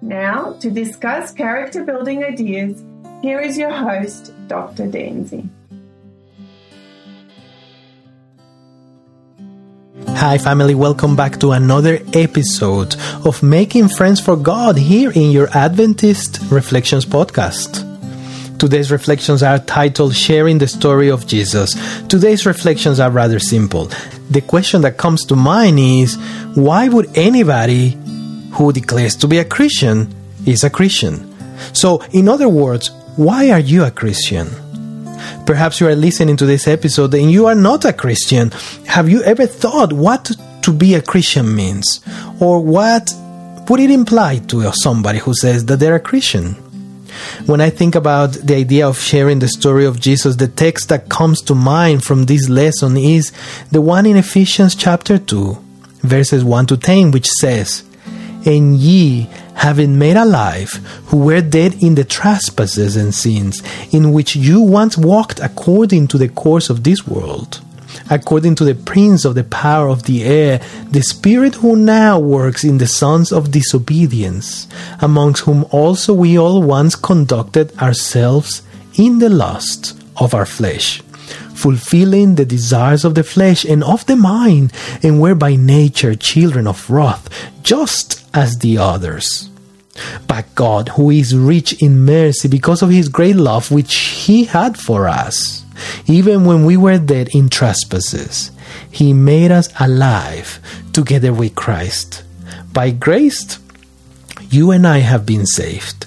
Now, to discuss character building ideas, here is your host, Dr. Danzy. Hi, family. Welcome back to another episode of Making Friends for God here in your Adventist Reflections podcast. Today's reflections are titled Sharing the Story of Jesus. Today's reflections are rather simple. The question that comes to mind is why would anybody who declares to be a Christian is a Christian? So, in other words, why are you a Christian? Perhaps you are listening to this episode and you are not a Christian. Have you ever thought what to be a Christian means? Or what would it imply to somebody who says that they're a Christian? When I think about the idea of sharing the story of Jesus, the text that comes to mind from this lesson is the one in Ephesians chapter 2, verses 1 to 10, which says, And ye, having made alive, who were dead in the trespasses and sins, in which you once walked according to the course of this world according to the prince of the power of the air, the spirit who now works in the sons of disobedience, amongst whom also we all once conducted ourselves in the lust of our flesh, fulfilling the desires of the flesh and of the mind, and were by nature children of wrath, just as the others. But God, who is rich in mercy because of his great love which he had for us, even when we were dead in trespasses, He made us alive together with Christ. By grace, you and I have been saved.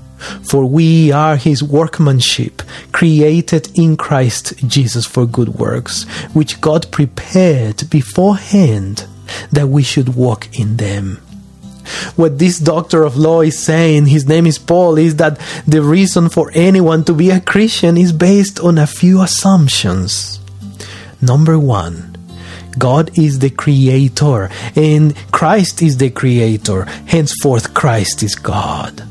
For we are his workmanship, created in Christ Jesus for good works, which God prepared beforehand that we should walk in them. What this doctor of law is saying, his name is Paul, is that the reason for anyone to be a Christian is based on a few assumptions. Number one, God is the creator and Christ is the creator. Henceforth, Christ is God.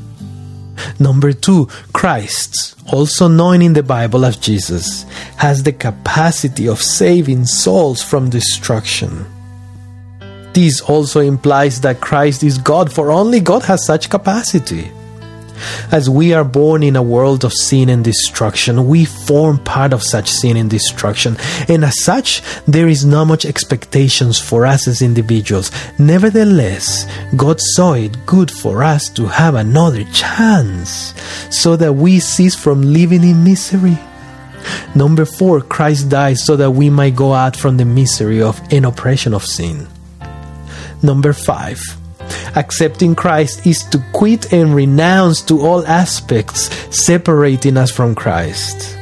Number two, Christ, also known in the Bible as Jesus, has the capacity of saving souls from destruction. This also implies that Christ is God, for only God has such capacity. As we are born in a world of sin and destruction, we form part of such sin and destruction, and as such, there is not much expectations for us as individuals. Nevertheless, God saw it good for us to have another chance, so that we cease from living in misery. Number four, Christ died so that we might go out from the misery of and oppression of sin. Number five, Accepting Christ is to quit and renounce to all aspects separating us from Christ.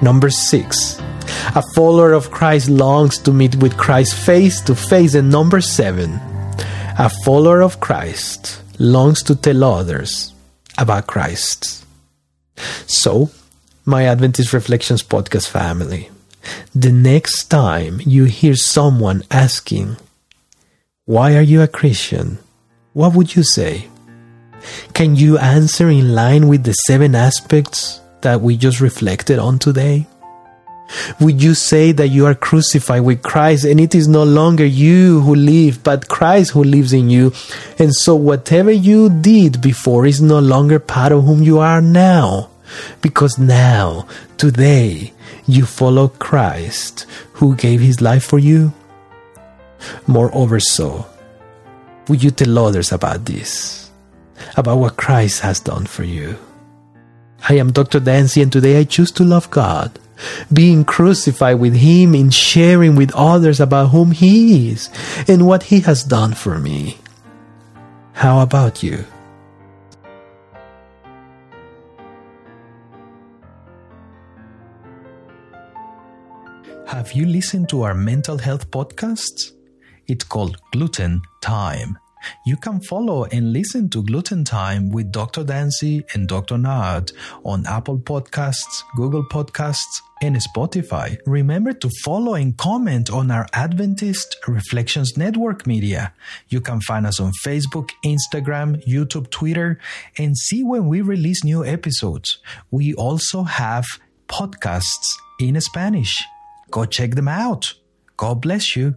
Number six, a follower of Christ longs to meet with Christ face to face. And number seven, a follower of Christ longs to tell others about Christ. So, my Adventist Reflections podcast family, the next time you hear someone asking, Why are you a Christian? What would you say? Can you answer in line with the seven aspects that we just reflected on today? Would you say that you are crucified with Christ and it is no longer you who live, but Christ who lives in you? And so whatever you did before is no longer part of whom you are now. Because now, today, you follow Christ who gave his life for you? Moreover, so, would you tell others about this? About what Christ has done for you? I am Dr. Dancy, and today I choose to love God, being crucified with Him in sharing with others about whom He is and what He has done for me. How about you? Have you listened to our mental health podcasts? It's called Gluten Time. You can follow and listen to Gluten Time with Dr. Dancy and Dr. Nard on Apple Podcasts, Google Podcasts, and Spotify. Remember to follow and comment on our Adventist Reflections Network media. You can find us on Facebook, Instagram, YouTube, Twitter, and see when we release new episodes. We also have podcasts in Spanish. Go check them out. God bless you.